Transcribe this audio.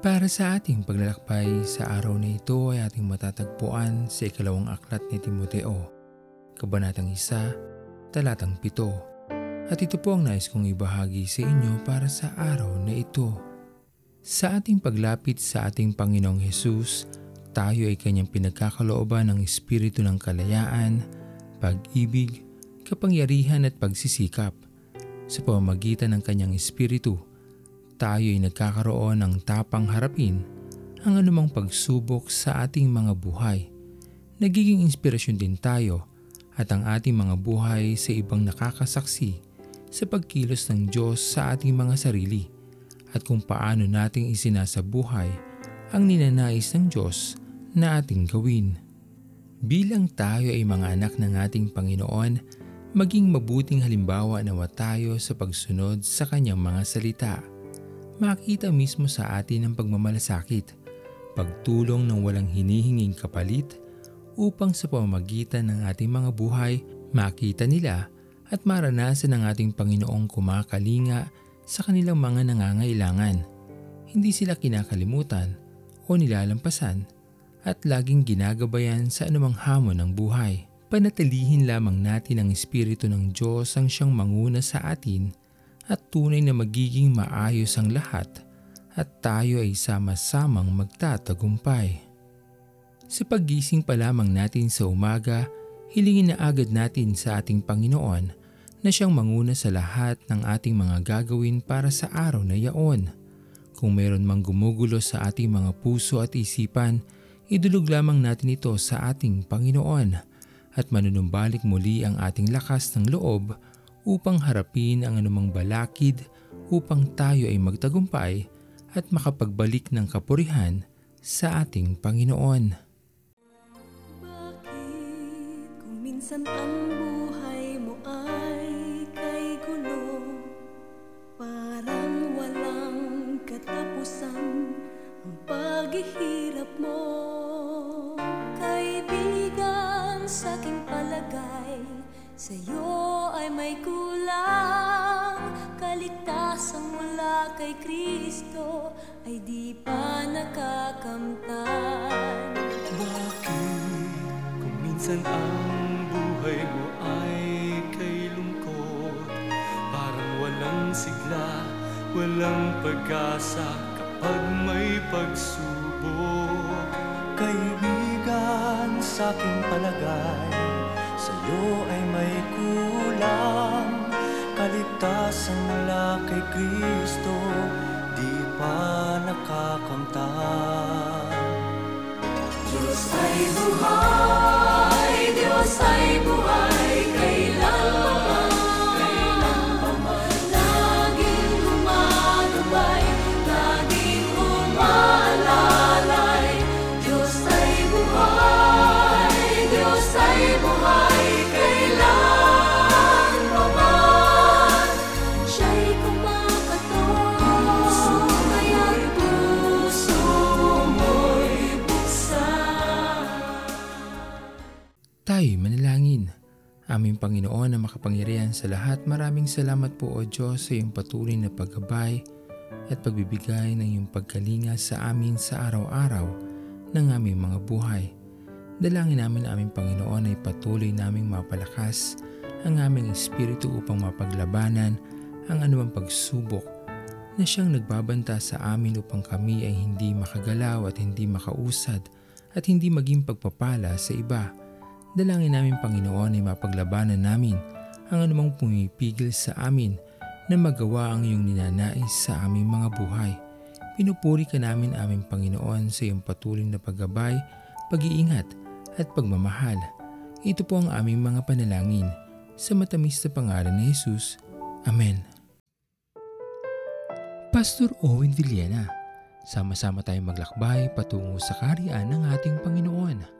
Para sa ating paglalakbay sa araw na ito ay ating matatagpuan sa ikalawang aklat ni Timoteo, Kabanatang 1, Talatang 7. At ito po ang nais kong ibahagi sa inyo para sa araw na ito. Sa ating paglapit sa ating Panginoong Hesus, tayo ay kanyang pinagkakalooban ng Espiritu ng kalayaan, pag-ibig, kapangyarihan at pagsisikap. Sa pamamagitan ng kanyang Espiritu, tayo ay nagkakaroon ng tapang harapin ang anumang pagsubok sa ating mga buhay. Nagiging inspirasyon din tayo at ang ating mga buhay sa ibang nakakasaksi sa pagkilos ng Diyos sa ating mga sarili at kung paano nating isinasabuhay ang ninanais ng Diyos na ating gawin. Bilang tayo ay mga anak ng ating Panginoon, maging mabuting halimbawa nawa tayo sa pagsunod sa kanyang mga salita makita mismo sa atin ang pagmamalasakit, pagtulong ng walang hinihinging kapalit upang sa pamamagitan ng ating mga buhay makita nila at maranasan ng ating Panginoong kumakalinga sa kanilang mga nangangailangan. Hindi sila kinakalimutan o nilalampasan at laging ginagabayan sa anumang hamon ng buhay. Panatilihin lamang natin ang Espiritu ng Diyos ang siyang manguna sa atin at tunay na magiging maayos ang lahat at tayo ay sama-samang magtatagumpay. Sa pagising pa lamang natin sa umaga, hilingin na agad natin sa ating Panginoon na siyang manguna sa lahat ng ating mga gagawin para sa araw na yaon. Kung mayroon mang gumugulo sa ating mga puso at isipan, idulog lamang natin ito sa ating Panginoon at manunumbalik muli ang ating lakas ng loob upang harapin ang anumang balakid upang tayo ay magtagumpay at makapagbalik ng kapurihan sa ating Panginoon. Bakit kung minsan ang buhay mo ay kay gulo Parang walang katapusan ang paghihirap mo Kaibigan sa aking palagay Sa'yo ay may kulang. Kaligtasan mula kay Kristo Ay di pa nakakamtan. Bakit kung minsan ang buhay mo ay kay lungkot? Parang walang sigla, walang pag-asa kapag may pagsubok. Kaibigan sa aking palagay Sa'yo ay may kulang. Kaligtasan mula kay Kristo Di pa nakakamtan Diyos ay buhay, Diyos ay buhay Aming Panginoon na makapangyarihan sa lahat, maraming salamat po o Diyos sa iyong patuloy na paggabay at pagbibigay ng iyong pagkalinga sa amin sa araw-araw ng aming mga buhay. Dalangin namin aming Panginoon ay patuloy naming mapalakas ang aming espiritu upang mapaglabanan ang anumang pagsubok na siyang nagbabanta sa amin upang kami ay hindi makagalaw at hindi makausad at hindi maging pagpapala sa iba. Dalangin namin Panginoon ay mapaglabanan namin ang anumang pumipigil sa amin na magawa ang iyong ninanais sa aming mga buhay. Pinupuri ka namin aming Panginoon sa iyong patuloy na paggabay, pag-iingat at pagmamahal. Ito po ang aming mga panalangin sa matamis na pangalan ni Jesus. Amen. Pastor Owen Villena, sama-sama tayong maglakbay patungo sa kariyan ng ating Panginoon